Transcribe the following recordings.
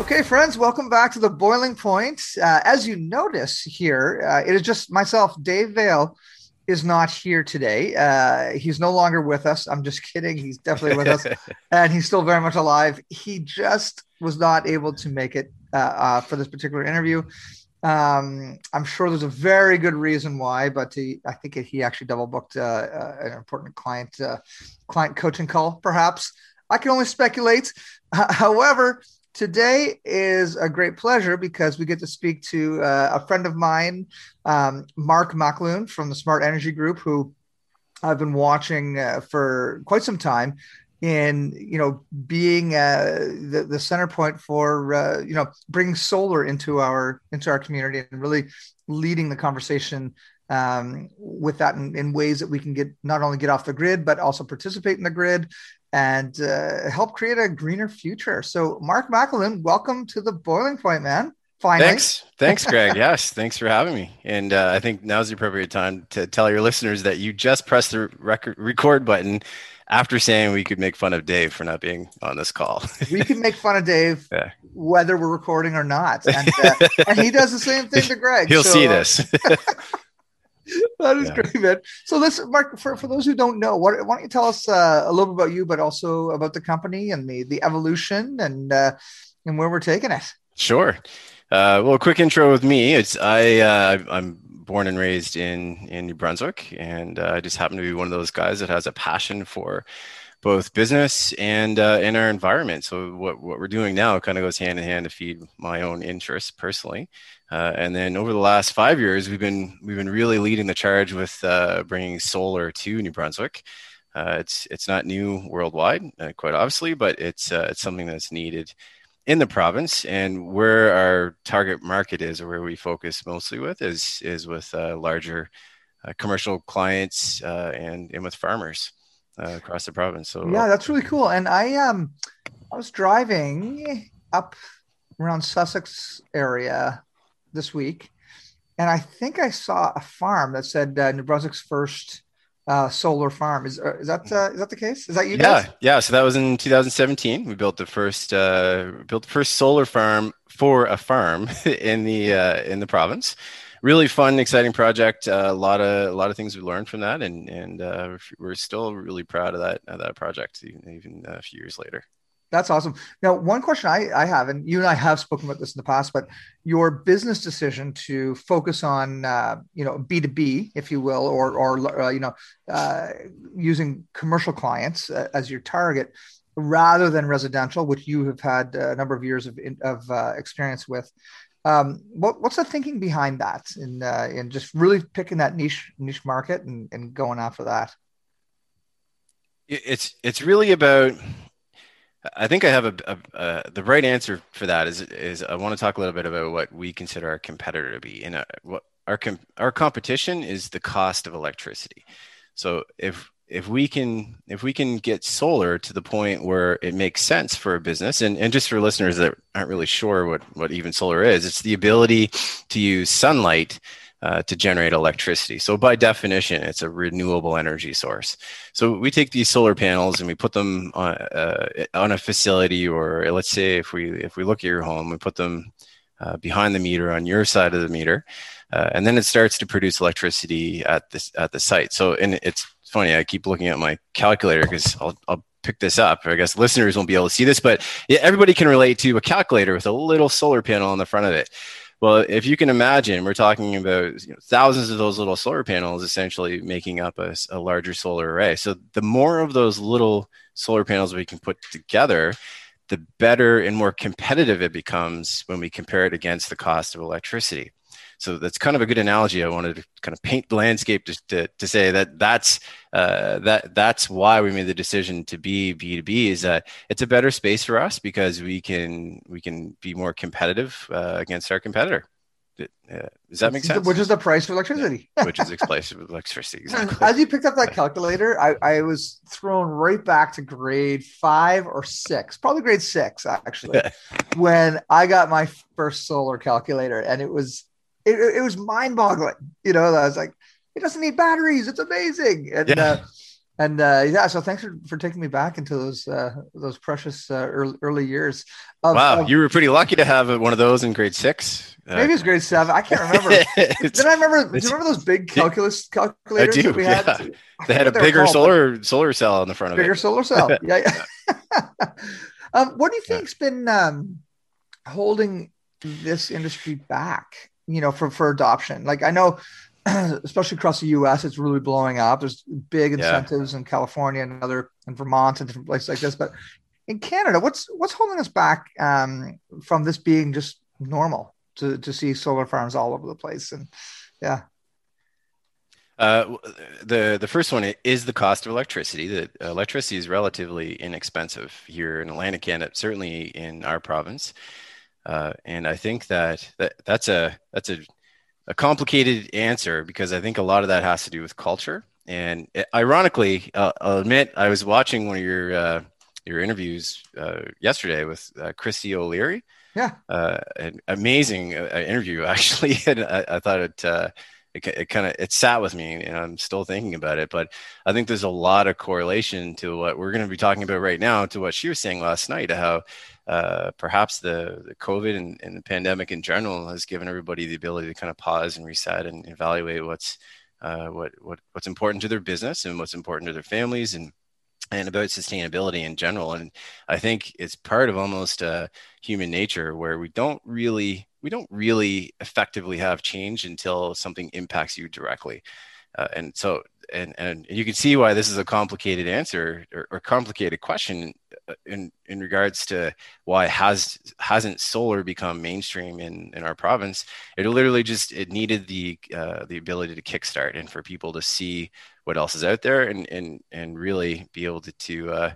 Okay, friends, welcome back to the Boiling Point. Uh, as you notice here, uh, it is just myself, Dave Vale, is not here today. Uh, he's no longer with us. I'm just kidding. He's definitely with us, and he's still very much alive. He just was not able to make it uh, uh, for this particular interview. Um, I'm sure there's a very good reason why, but he, I think he actually double booked uh, an important client client coaching call, perhaps. I can only speculate. however, today is a great pleasure because we get to speak to uh, a friend of mine, um, Mark McAloon from the Smart Energy Group, who I've been watching uh, for quite some time in you know being uh, the, the center point for uh, you know bringing solar into our into our community and really leading the conversation um, with that in, in, ways that we can get not only get off the grid but also participate in the grid and uh, help create a greener future. So, Mark McAloon, welcome to the Boiling Point, man. Finally. Thanks. Thanks, Greg. yes. Thanks for having me. And uh, I think now's the appropriate time to tell your listeners that you just pressed the record, record button after saying we could make fun of Dave for not being on this call. we can make fun of Dave yeah. whether we're recording or not. And, uh, and, he does the same thing to Greg. He'll so, see this. that is yeah. great, man. So let's, Mark, for, for those who don't know, what, why don't you tell us uh, a little bit about you, but also about the company and the, the evolution and, uh, and where we're taking it? Sure. Uh, well, a quick intro with me. It's I. Uh, I'm born and raised in in New Brunswick, and uh, I just happen to be one of those guys that has a passion for both business and uh, in our environment. So what what we're doing now kind of goes hand in hand to feed my own interests personally. Uh, and then over the last five years, we've been we've been really leading the charge with uh, bringing solar to New Brunswick. Uh, it's it's not new worldwide, uh, quite obviously, but it's uh, it's something that's needed in the province. And where our target market is, or where we focus mostly with, is is with uh, larger commercial clients and and with farmers across the province. So yeah, that's really cool. And I um I was driving up around Sussex area this week, and I think I saw a farm that said uh, New Brunswick's first uh, solar farm. Is uh, is that uh, is that the case? Is that you? Yeah, guys? yeah. So that was in 2017. We built the first uh, built the first solar farm for a farm in the uh, in the province. Really fun, exciting project. Uh, a lot of a lot of things we learned from that, and and uh, we're still really proud of that of that project, even, even a few years later. That's awesome. Now, one question I, I have, and you and I have spoken about this in the past, but your business decision to focus on, uh, you know, B two B, if you will, or or uh, you know, uh, using commercial clients uh, as your target rather than residential, which you have had a number of years of of uh, experience with. Um, what, what's the thinking behind that, in uh, in just really picking that niche niche market and, and going after that? It's it's really about I think I have a, a, the right answer for that is is I want to talk a little bit about what we consider our competitor to be, and uh, what our com- our competition is the cost of electricity. So if if we can if we can get solar to the point where it makes sense for a business, and, and just for listeners that aren't really sure what what even solar is, it's the ability to use sunlight uh, to generate electricity. So by definition, it's a renewable energy source. So we take these solar panels and we put them on, uh, on a facility, or let's say if we if we look at your home, we put them uh, behind the meter on your side of the meter, uh, and then it starts to produce electricity at this at the site. So and it's funny, I keep looking at my calculator because I'll, I'll pick this up. I guess listeners won't be able to see this, but yeah, everybody can relate to a calculator with a little solar panel on the front of it. Well, if you can imagine, we're talking about you know, thousands of those little solar panels essentially making up a, a larger solar array. So the more of those little solar panels we can put together, the better and more competitive it becomes when we compare it against the cost of electricity. So that's kind of a good analogy. I wanted to kind of paint the landscape to, to, to say that that's uh, that that's why we made the decision to be B2B is that it's a better space for us because we can we can be more competitive uh, against our competitor. Uh, does that make sense? Which is the price of electricity. Which is expensive with electricity. Exactly. As you picked up that calculator, I, I, was thrown right back to grade five or six, probably grade six actually, when I got my first solar calculator, and it was it, it was mind boggling. You know, I was like, it doesn't need batteries. It's amazing. And yeah. uh, and uh, yeah, so thanks for, for taking me back into those uh, those precious uh, early, early years. Of, wow, of, you were pretty lucky to have one of those in grade six. Uh, maybe it's grade seven. I can't remember. Did I remember? Do you remember those big calculus calculators I do, we had? Yeah. They had a bigger called, solar solar cell on the front of bigger it. Bigger solar cell. yeah. yeah. um, what do you think's yeah. been um, holding this industry back? You know, for for adoption. Like I know especially across the U.S., it's really blowing up. There's big incentives yeah. in California and other in Vermont and different places like this. But in Canada, what's what's holding us back um, from this being just normal to to see solar farms all over the place? And yeah. Uh, the the first one is the cost of electricity. The electricity is relatively inexpensive here in Atlantic Canada, certainly in our province, uh, and I think that, that that's a that's a a complicated answer because I think a lot of that has to do with culture. And ironically, uh, I'll admit I was watching one of your uh, your interviews uh, yesterday with uh, Kristy O'Leary. Yeah, uh, an amazing uh, interview actually, and I, I thought it it, it kind of it sat with me and i'm still thinking about it but i think there's a lot of correlation to what we're going to be talking about right now to what she was saying last night how uh, perhaps the, the covid and, and, the pandemic in general has given everybody the ability to kind of pause and reset and evaluate what's uh, what, what what's important to their business and what's important to their families and and about sustainability in general. And I think it's part of almost uh, human nature where we don't really we don't really effectively have change until something impacts you directly. Uh, and so and and you can see why this is a complicated answer or, or complicated question in in regards to why has hasn't solar become mainstream in in our province it literally just it needed the uh, the ability to kickstart and for people to see what else is out there and and and really be able to to uh,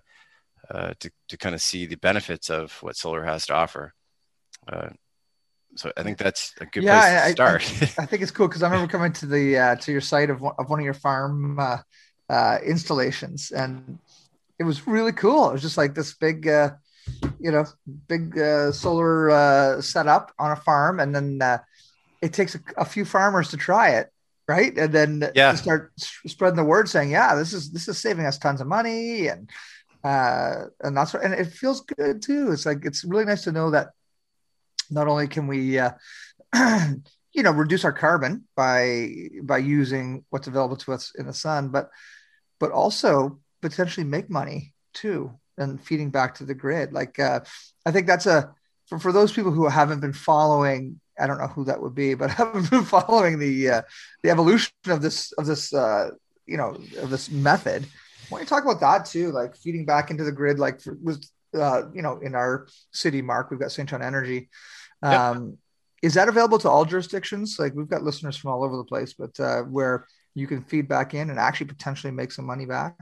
uh, to, to kind of see the benefits of what solar has to offer uh, so I think that's a good yeah, place to start. I, I, I think it's cool because I remember coming to the uh, to your site of one, of one of your farm uh, uh, installations, and it was really cool. It was just like this big, uh, you know, big uh, solar uh, setup on a farm, and then it takes a, a, few farmers to try it, right? And then yeah. start spreading the word, saying, "Yeah, this is this is saving us tons of money," and uh, and that's and it feels good too. It's like it's really nice to know that not only can we uh, you know reduce our carbon by by using what's available to us in the sun but but also potentially make money too and feeding back to the grid like uh, i think that's a for, for those people who haven't been following i don't know who that would be but haven't been following the uh, the evolution of this of this uh, you know of this method why don't you talk about that too like feeding back into the grid like for, was uh, you know in our city mark we've got Saint John Energy um, yep. Is that available to all jurisdictions? Like we've got listeners from all over the place, but uh, where you can feed back in and actually potentially make some money back.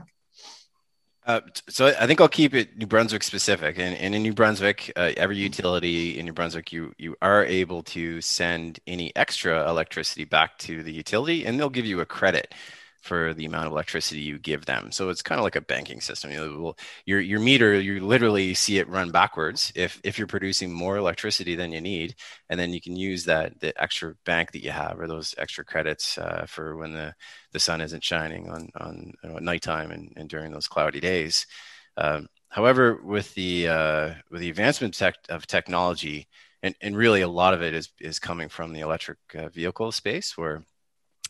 Uh, so I think I'll keep it New Brunswick specific, and, and in New Brunswick, uh, every utility in New Brunswick, you you are able to send any extra electricity back to the utility, and they'll give you a credit for the amount of electricity you give them. So it's kind of like a banking system. You know, your your meter, you literally see it run backwards if if you're producing more electricity than you need, and then you can use that the extra bank that you have or those extra credits uh, for when the the sun isn't shining on on you know, at nighttime and, and during those cloudy days. Um, however, with the uh, with the advancement tech, of technology, and, and really a lot of it is is coming from the electric uh, vehicle space where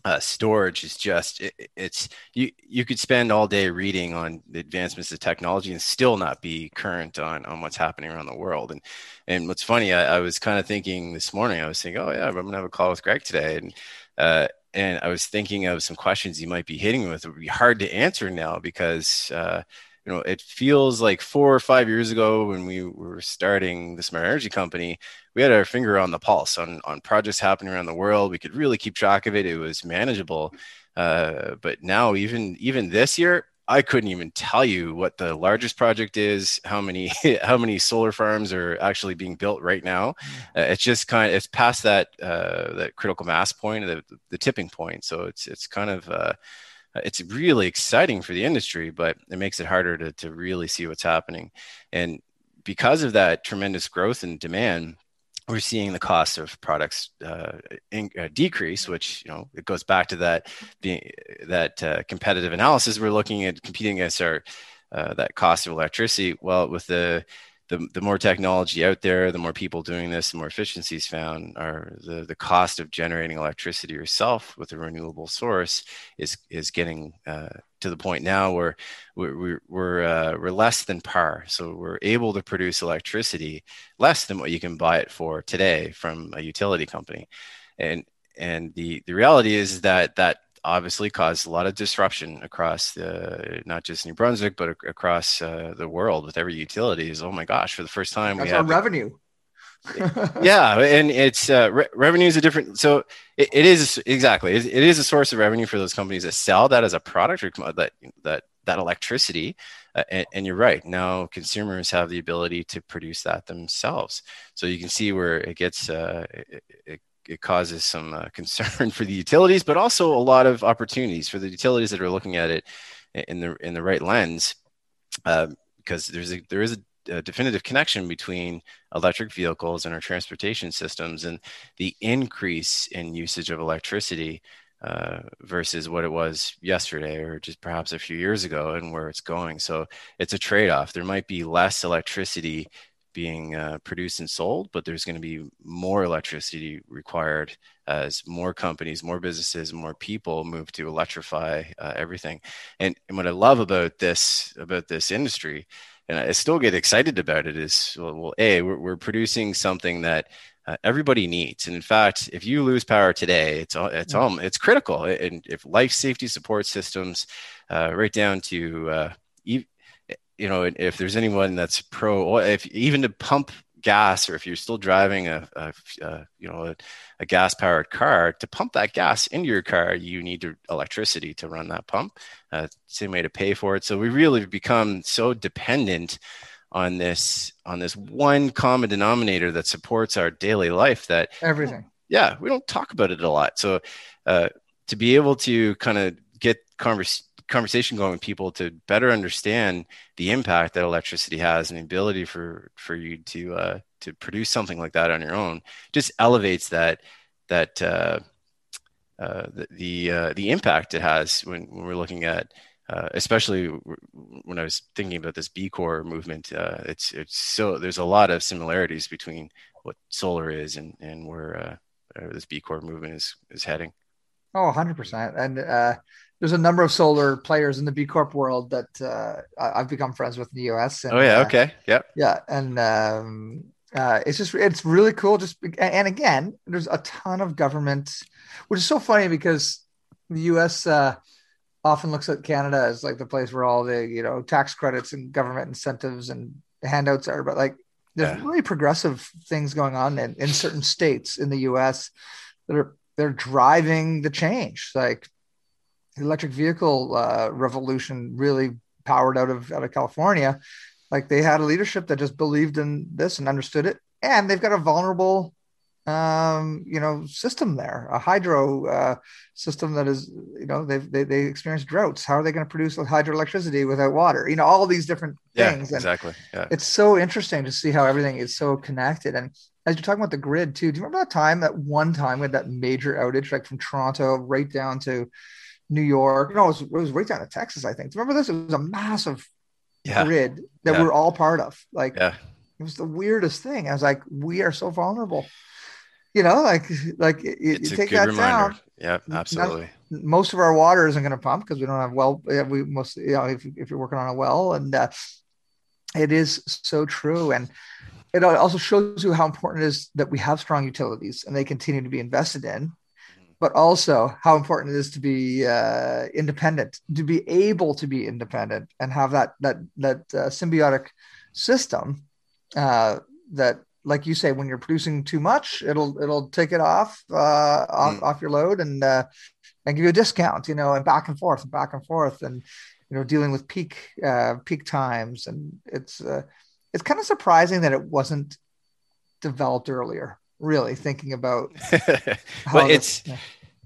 uh, storage is just it, it's you you could spend all day reading on the advancements of technology and still not be current on on what's happening around the world. And and what's funny I, I was kind of thinking this morning I was thinking oh yeah I'm gonna have a call with Greg today. And uh, and I was thinking of some questions you might be hitting with. It would be hard to answer now because uh, you know, it feels like four or five years ago when we were starting the smart energy company, we had our finger on the pulse on on projects happening around the world. We could really keep track of it. It was manageable. Uh, but now, even even this year, I couldn't even tell you what the largest project is, how many how many solar farms are actually being built right now. Mm. Uh, it's just kind of it's past that uh, that critical mass point, the, the tipping point. So it's it's kind of uh, it's really exciting for the industry, but it makes it harder to to really see what's happening. And because of that tremendous growth and demand, we're seeing the cost of products uh, in, uh, decrease, which you know it goes back to that being that uh, competitive analysis. We're looking at competing against our uh, that cost of electricity. Well, with the the, the more technology out there, the more people doing this, the more efficiencies found. Are the the cost of generating electricity yourself with a renewable source is is getting uh, to the point now where we're we're uh, we're less than par. So we're able to produce electricity less than what you can buy it for today from a utility company, and and the the reality is that that obviously caused a lot of disruption across the, not just New Brunswick, but across uh, the world with every utility. Is oh my gosh, for the first time That's we have revenue. yeah, and it's uh, re- revenue is a different. So it, it is exactly it, it is a source of revenue for those companies that sell that as a product or that that that electricity. Uh, and, and, you're right. Now consumers have the ability to produce that themselves. So you can see where it gets uh, it, it it causes some uh, concern for the utilities, but also a lot of opportunities for the utilities that are looking at it in the in the right lens, uh, because there's a there is a, a, definitive connection between electric vehicles and our transportation systems and the increase in usage of electricity uh, versus what it was yesterday or just perhaps a few years ago and where it's going. So it's a trade off. There might be less electricity being uh, produced and sold, but there's going to be more electricity required as more companies, more businesses, more people move to electrify uh, everything. And, and what I love about this about this industry, and I still get excited about it, is well, well a we're, we're producing something that uh, everybody needs. And in fact, if you lose power today, it's all it's um, it's critical. And if life safety support systems, uh, right down to uh, you know, if there's anyone that's pro, if even to pump gas, or if you're still driving a, a, a you know a, a gas powered car, to pump that gas into your car, you need electricity to run that pump. Uh, same way to pay for it. So we really become so dependent on this on this one common denominator that supports our daily life that everything. Yeah, we don't talk about it a lot. So uh, to be able to kind of get conversation conversation going with people to better understand the impact that electricity has and the ability for for you to uh, to produce something like that on your own just elevates that that uh, uh, the the, uh, the impact it has when, when we're looking at uh, especially when I was thinking about this B Corp movement, uh, it's it's so there's a lot of similarities between what solar is and and where this B Corp movement is is heading. Oh, 100%. And there's a number of solar players in the B Corp world that uh, I've become friends with in the US. And, oh yeah, uh, okay, yep, yeah, and um, uh, it's just it's really cool. Just and again, there's a ton of government, which is so funny because the US uh, often looks at Canada as like the place where all the you know tax credits and government incentives and handouts are, but like there's yeah. really progressive things going on in, in certain states in the US that are they're driving the change. Like electric vehicle uh, revolution really powered out of out of California. Like they had a leadership that just believed in this and understood it, and they've got a vulnerable, um, you know, system there, a hydro uh, system that is, you know, they've they they experience droughts. How are they going to produce hydroelectricity without water? You know, all these different things. Yeah, exactly. Yeah. It's so interesting to see how everything is so connected. And as you're talking about the grid too, do you remember that time that one time we had that major outage, like from Toronto right down to New York. No, it was, it was right down to Texas, I think. Remember this? It was a massive yeah. grid that yeah. we're all part of. Like, yeah. it was the weirdest thing. I was like, we are so vulnerable. You know, like, like you, you take that reminder. down. Yeah, absolutely. Not, most of our water isn't going to pump because we don't have well. We most, you know, if, if you're working on a well, and uh, it is so true. And it also shows you how important it is that we have strong utilities and they continue to be invested in but also how important it is to be uh, independent, to be able to be independent, and have that that that uh, symbiotic system uh, that, like you say, when you're producing too much, it'll it'll take it off uh, off mm. off your load and uh, and give you a discount, you know, and back and forth and back and forth, and you know, dealing with peak uh, peak times, and it's it's kind of surprising that it wasn't developed earlier really thinking about but it's yeah.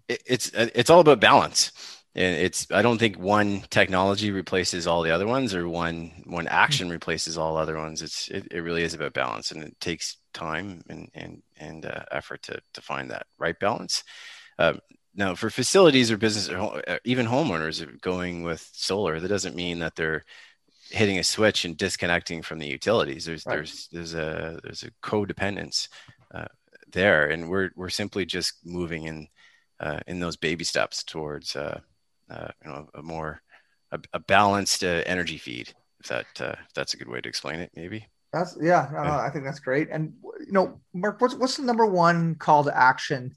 it's it's all about balance. And it's i don't think one technology replaces all the other ones or one one action replaces all other ones. It's it, it really is about balance and it takes time and and and uh, effort to to find that right balance. Um, now for facilities or business or uh, even homeowners going with solar that doesn't mean that they're hitting a switch and disconnecting from the utilities. There's right. there's there's a there's a codependence uh, there, and we're we're simply just moving in uh, in those baby steps towards uh, uh, you know a more a, a balanced uh, energy feed. If that uh, if that's a good way to explain it, maybe. That's yeah, no, I think that's great. And you know, Mark, what's what's the number one call to action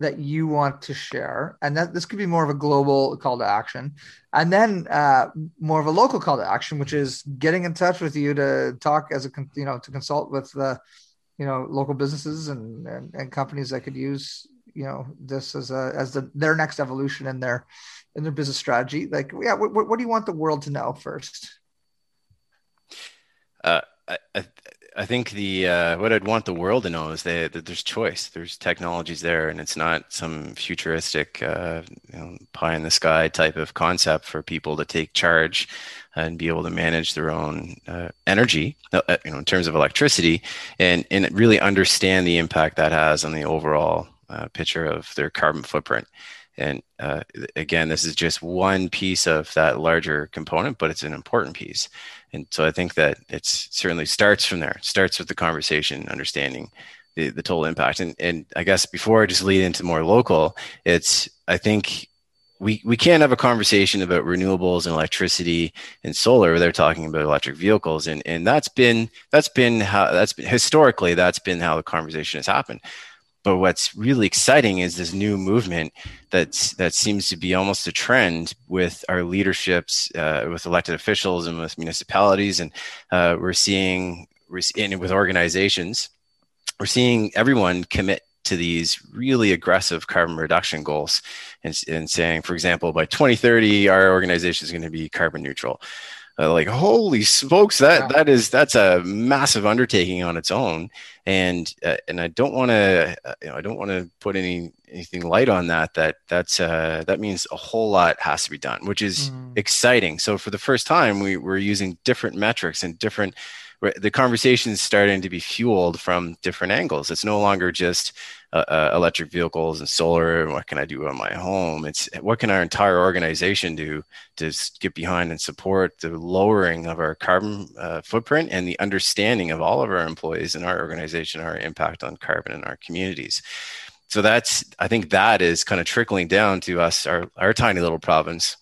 that you want to share? And that this could be more of a global call to action, and then uh, more of a local call to action, which is getting in touch with you to talk as a you know to consult with the you know local businesses and, and, and companies that could use you know this as a as the their next evolution in their in their business strategy like yeah what, what do you want the world to know first uh, I, I think the uh, what I'd want the world to know is that, that there's choice. There's technologies there, and it's not some futuristic, uh, you know, pie in the sky type of concept for people to take charge and be able to manage their own uh, energy, uh, uh, you know, in terms of electricity, and and really understand the impact that has on the overall uh, picture of their carbon footprint. And uh, again, this is just one piece of that larger component, but it's an important piece. And so I think that it certainly starts from there. It starts with the conversation, understanding the, the total impact. And, and I guess before I just lead into more local, it's, I think we, we can't have a conversation about renewables and electricity and solar without talking about electric vehicles. And, and that's been, that's been how, that's been historically, that's been how the conversation has happened. But what's really exciting is this new movement that's that seems to be almost a trend with our leaderships, uh, with elected officials and with municipalities, and uh, we're seeing we're seeing with organizations, we're seeing everyone commit to these really aggressive carbon reduction goals and, and saying, for example, by 2030, our organization is going to be carbon neutral uh, like holy smokes that wow. that is that's a massive undertaking on its own and uh, and i don't want to uh, you know i don't want to put any anything light on that that that's uh that means a whole lot has to be done which is mm. exciting so for the first time we we're using different metrics and different the conversation is starting to be fueled from different angles. It's no longer just uh, uh, electric vehicles and solar and what can I do on my home. It's what can our entire organization do to get behind and support the lowering of our carbon uh, footprint and the understanding of all of our employees in our organization, our impact on carbon in our communities. So that's I think that is kind of trickling down to us, our our tiny little province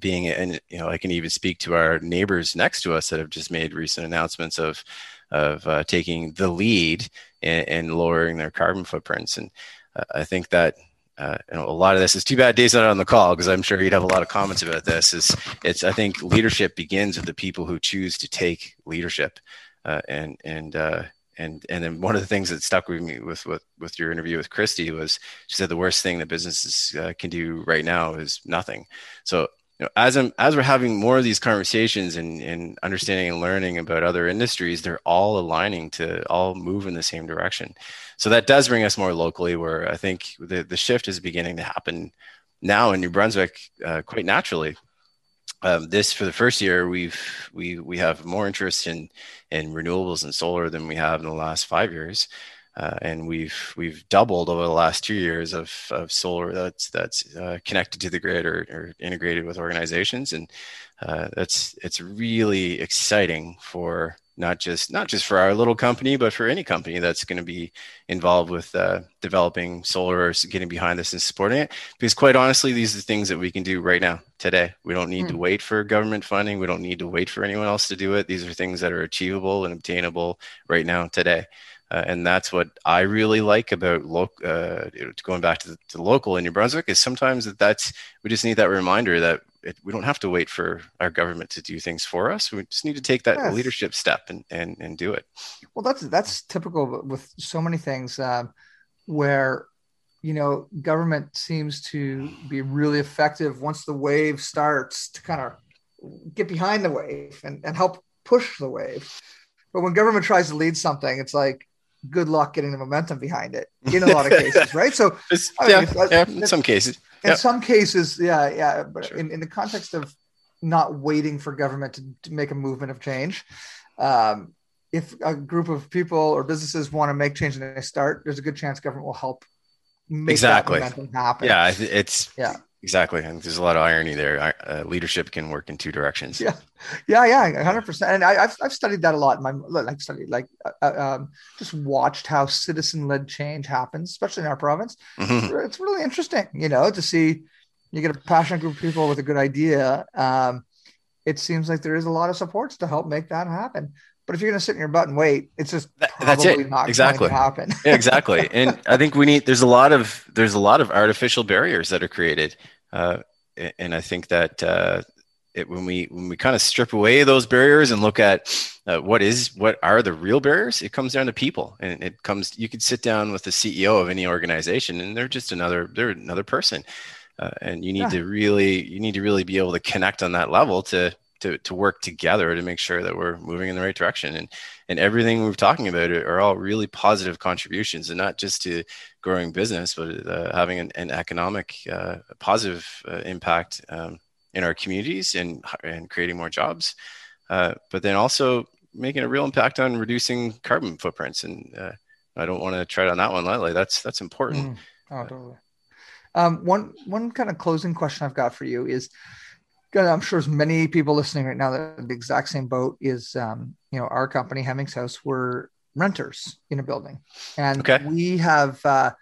being and you know i can even speak to our neighbors next to us that have just made recent announcements of of uh, taking the lead in, lowering their carbon footprints and uh, i think that uh, you know, a lot of this is too bad Dave's not on the call because I'm sure he'd have a lot of comments about this. Is it's I think leadership begins with the people who choose to take leadership, uh, and and uh, and and then one of the things that stuck with me with with, with your interview with Kristy was she said the worst thing that businesses uh, can do right now is nothing. So you know, as I'm as we're having more of these conversations and, and understanding and learning about other industries, they're all aligning to all move in the same direction. So that does bring us more locally, where I think the the shift is beginning to happen now in New Brunswick uh, quite naturally. Um, this for the first year, we've we we have more interest in in renewables and solar than we have in the last five years. Uh, and we've we've doubled over the last two years of, of solar that's that's uh, connected to the grid or, or, integrated with organizations, and uh, that's it's really exciting for not just not just for our little company, but for any company that's going to be involved with uh, developing solar or getting behind this and supporting it. Because quite honestly, these are things that we can do right now, today. We don't need mm. to hmm. wait for government funding. We don't need to wait for anyone else to do it. These are things that are achievable and obtainable right now, today. Uh, and that's what I really like about local. Uh, going back to the, to the local in New Brunswick is sometimes that that's we just need that reminder that it, we don't have to wait for our government to do things for us. We just need to take that yes. leadership step and, and and do it. Well, that's that's typical with so many things um, where you know government seems to be really effective once the wave starts to kind of get behind the wave and, and help push the wave. But when government tries to lead something, it's like good luck getting the momentum behind it in a lot of cases, right? So, yeah, mean, yeah, in some cases, in some cases, yeah, yeah. But sure. in, in the context of not waiting for government to, to make a movement of change, um, if a group of people or businesses want to make change and they start, there's a good chance government will help make exactly. that momentum happen. Yeah, it's yeah. Exactly, and there's a lot of irony there. Uh, leadership can work in two directions. Yeah, yeah, yeah, hundred percent. And I, have I've studied that a lot. In my like studied like uh, uh, um, just watched how citizen led change happens, especially in our province. Mm-hmm. It's really interesting, you know, to see you get a passionate group of people with a good idea. Um, it seems like there is a lot of supports to help make that happen. But if you're going to sit in your butt and wait, it's just that, that's it. exactly. happen. yeah, exactly. And I think we need. There's a lot of there's a lot of artificial barriers that are created uh, and I think that uh, it, when we when we kind of strip away those barriers and look at uh, what is what are the real barriers, it comes down to people, and it comes. You could sit down with the CEO of any organization, and they're just another they're another person, uh, and you need yeah. to really you need to really be able to connect on that level to to, to work together to make sure that we're moving in the right direction. And and everything we're talking about are all really positive contributions, and not just to growing business, but uh, having an, an economic uh, positive uh, impact um, in our communities and and creating more jobs. Uh, but then also making a real impact on reducing carbon footprints. And uh, I don't want to tread on that one lightly. That's that's important. Mm. Oh, totally. Um, one one kind of closing question I've got for you is I'm sure there's many people listening right now that the exact same boat is, um, you know, our company, Hemmings House, we're renters in a building. And okay. we have uh,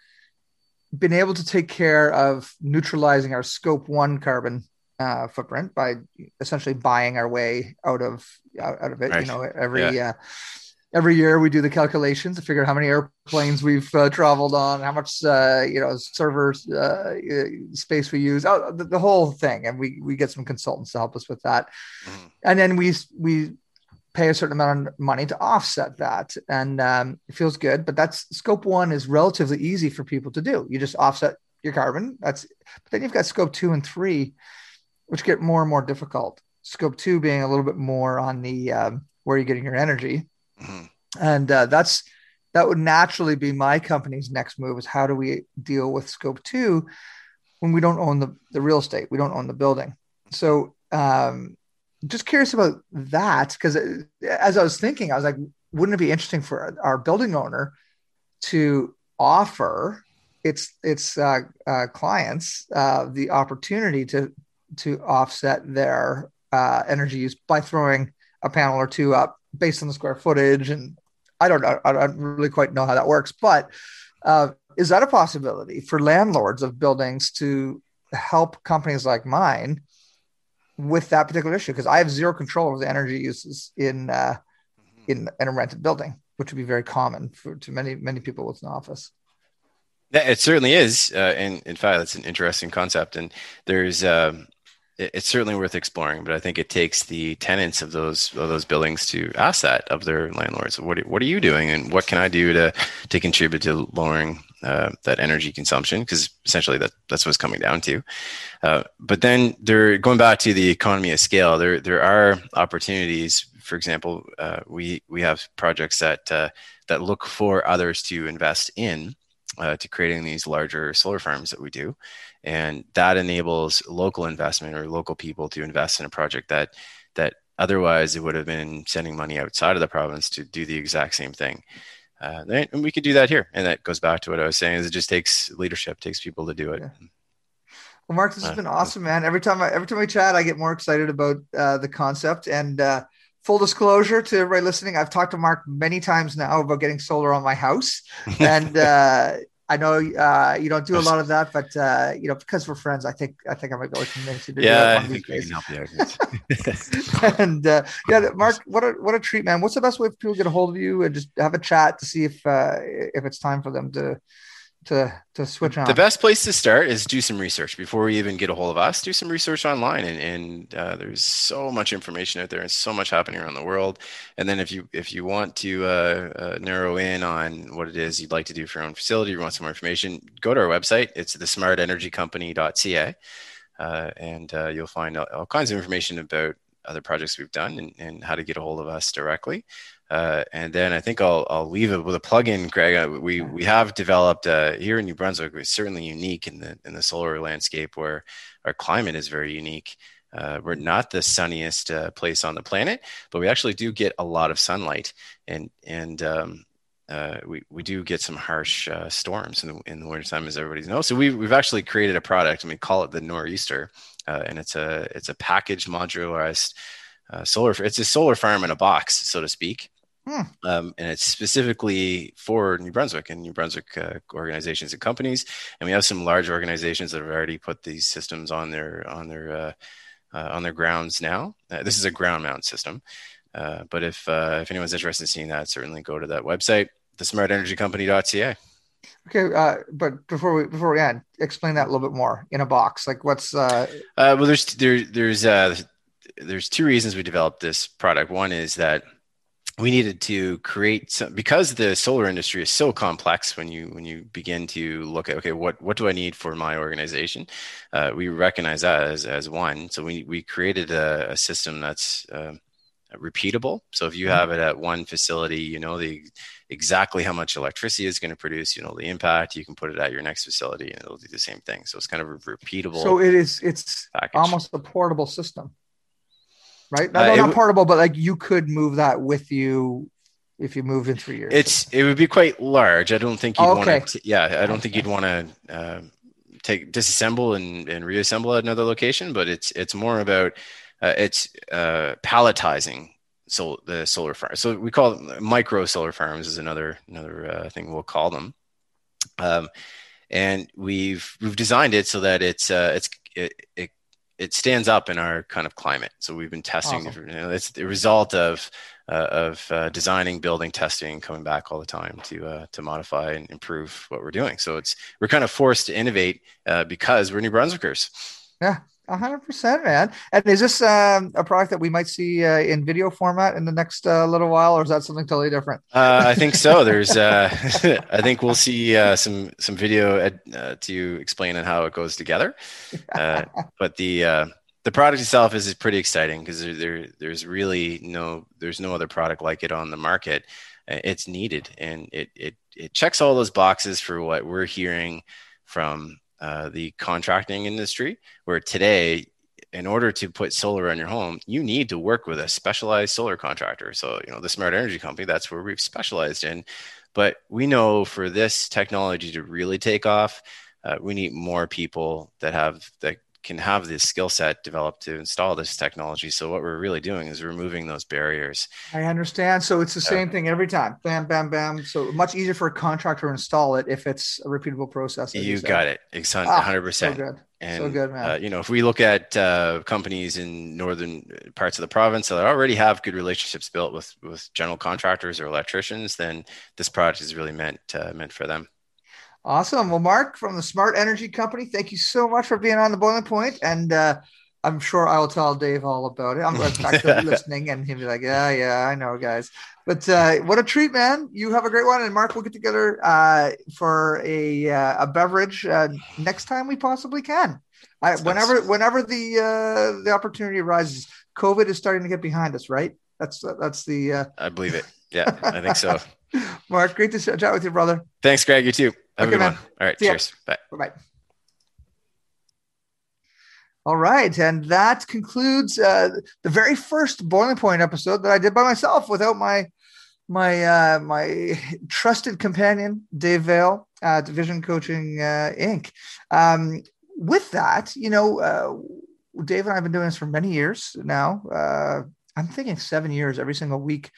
been able to take care of neutralizing our scope one carbon uh, footprint by essentially buying our way out of out of it. Right. You know, every yeah. uh, every year we do the calculations to figure out how many airplanes we've uh, traveled on, how much uh, you know server uh, space we use, oh, the, the, whole thing, and we we get some consultants to help us with that, mm-hmm. and then we we pay a certain amount of money to offset that, and um, it feels good. But that's scope one is relatively easy for people to do. You just offset your carbon. That's but then you've got scope two and three, which get more and more difficult. Scope two being a little bit more on the um, where you're getting your energy And uh, that's that would naturally be my company's next move is how do we deal with scope two when we don't own the, the real estate, we don't own the building. So um, just curious about that because uh, as I was thinking, I was like, wouldn't it be interesting for our building owner to offer its its uh, uh, clients uh, the opportunity to to offset their uh, energy use by throwing a panel or two up based on the square footage. And I don't know, I don't really quite know how that works, but uh, is that a possibility for landlords of buildings to help companies like mine with that particular issue? Because I have zero control over the energy uses in uh, in, in a rented building, which would be very common for to many many people with an office. Yeah, it certainly is, uh, and in fact, that's an interesting concept. And there's um, it's certainly worth exploring, but I think it takes the tenants of those of those buildings to ask that of their landlords. What what are you doing, and what can I do to to contribute to lowering uh, that energy consumption? Because essentially that that's what it's coming down to. Uh, but then they're going back to the economy of scale. There there are opportunities. For example, uh, we we have projects that uh, that look for others to invest in uh, to creating these larger solar farms that we do. And that enables local investment or local people to invest in a project that that otherwise it would have been sending money outside of the province to do the exact same thing. Uh, and we could do that here. And that goes back to what I was saying is it just takes leadership, takes people to do it. Yeah. Well, Mark, this has uh, been awesome, man. Every time I every time we chat, I get more excited about uh, the concept and uh, full disclosure to everybody listening, I've talked to Mark many times now about getting solar on my house, and uh, I know uh, you don't do a lot of that, but uh, you know because we're friends, I think I think I might go convince you to yeah, do I think we can help you out. and uh, yeah, Mark, what a what a treat, man! What's the best way for people to get a hold of you and just have a chat to see if uh, if it's time for them to to to switch on? The best place to start is do some research before we even get a hold of us. Do some research online, and, and uh, there's so much information out there and so much happening around the world. And then if you if you want to uh, uh, narrow in on what it is you'd like to do for your own facility, you want some more information, go to our website. It's the smartenergycompany.ca, uh, and uh, you'll find all, all kinds of information about other projects we've done and, and how to get a hold of us directly. Uh, and then I think I'll, I'll leave it with a plug-in, Greg. Uh, we we have developed uh, here in New Brunswick. It's certainly unique in the in the solar landscape where our climate is very unique. Uh, we're not the sunniest uh, place on the planet, but we actually do get a lot of sunlight, and and um, uh, we we do get some harsh storms in the in the wintertime, as everybody knows. So we we've actually created a product, and we call it the Nor'easter, and it's a it's a packaged modularized solar. It's a solar farm in a box, so to speak. Hmm. Um, and it's specifically for New Brunswick and New Brunswick uh, organizations and companies. And we have some large organizations that have already put these systems on their on their uh, uh, on their grounds now. Uh, this is a ground mount system, uh, but if uh, if anyone's interested in seeing that, certainly go to that website, thesmartenergycompany.ca. Okay, but before we before we end, explain that a little bit more in a box. Like what's well, there's there, there's there's two reasons we developed this product. One is that we needed to create some because the solar industry is so complex when you when you begin to look at okay what what do i need for my organization? Uh, we recognize that as, as one. So we, we created a, a system that's uh, repeatable. So if you mm-hmm. have it at one facility you know the exactly how much electricity is going to produce you know the impact you can put it at your next facility and it'll do the same thing. So it's kind of a repeatable so it is it's package. almost a portable system right? Not, uh, not portable, but like you could move that with you if you moved in three years. It's it would be quite large. I don't think you'd oh, okay. want to. Yeah, I don't think you'd want to uh, take disassemble and, and reassemble at another location. But it's it's more about uh, it's uh, palletizing so the solar farm. So we call them micro solar farms is another another uh, thing we'll call them. Um, and we've we've designed it so that it's uh, it's it, it it stands up in our kind of climate. So we've been testing. Awesome. You know, it's the result of uh, of uh, designing, building, testing, coming back all the time to uh, to modify and improve what we're doing. So it's we're kind of forced to innovate uh, because we're New Brunswickers. Yeah, hundred percent, man. And is this um, a product that we might see uh, in video format in the next uh, little while, or is that something totally different? Uh, I think so. There's, uh, I think we'll see uh, some some video ed, uh, to explain on how it goes together. but the the product itself is, is pretty exciting because there, there there's really no there's no other product like it on the market. It's needed, and it it it checks all those boxes for what we're hearing from uh, the contracting industry, where today, in order to put solar on your home, you need to work with a specialized solar contractor. So, you know, the Smart Energy Company, that's where we've specialized in. But we know for this technology to really take off, uh, we need more people that have that can have this skill set developed to install this technology. So what we're really doing is removing those barriers. I understand. So it's the same thing every time. Bam, bam, bam. So much easier for a contractor to install it if it's a repeatable process. You, you got it. It's 100%. Ah, so good. And, so good, man. Uh, you know, if we look at uh, companies in northern parts of the province that already have good relationships built with with general contractors or electricians, then this product is really meant uh, meant for them. Awesome. Well, Mark from the Smart Energy Company, thank you so much for being on the boiling. And uh, I'm sure I will tell Dave all about it. I'm going to listening and he'll be like, yeah, yeah, I know, guys. But uh, what a treat, man. You have a great one. And Mark, we'll get together uh, for a, uh, a beverage uh, next time we possibly can. I, whenever whenever the uh, the opportunity arises, COVID is starting to get behind us, right? That's that's the. Uh... I believe it. Yeah, I think so. Mark, great to chat with you, brother. Thanks, Greg. You too. Have okay, a good man. one. All right. See cheers. Ya. Bye. Bye. All right, and that concludes uh, the very first Boiling Point episode that I did by myself without my my uh, my trusted companion Dave Vale at Vision Coaching uh, Inc. Um, with that, you know, uh, Dave and I have been doing this for many years now. Uh, I'm thinking seven years every single week,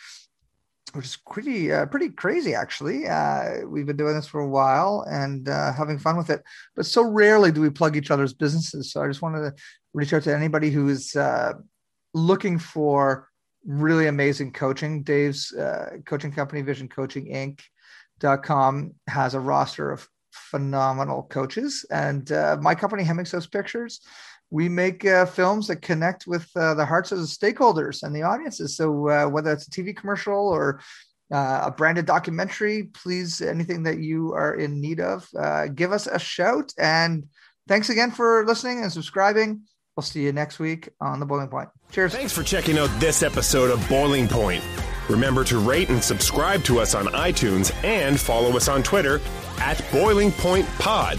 which is pretty uh, pretty crazy actually. Uh, we've been doing this for a while and uh, having fun with it, but so rarely do we plug each other's businesses. So I just wanted to reach out to anybody who is uh, looking for really amazing coaching. Dave's uh, coaching company, Vision Coaching Inc. dot com has a roster of phenomenal coaches, and uh, my company, Hemmings House Pictures we make uh, films that connect with uh, the hearts of the stakeholders and the audiences. So uh, whether it's a TV commercial or uh, a branded documentary, please anything that you are in need of, uh, give us a shout. And thanks again for listening and subscribing. We'll see you next week on the Boiling Point. Cheers. Thanks for checking out this episode of Boiling Point. Remember to rate and subscribe to us on iTunes and follow us on Twitter at Boiling Point Pod.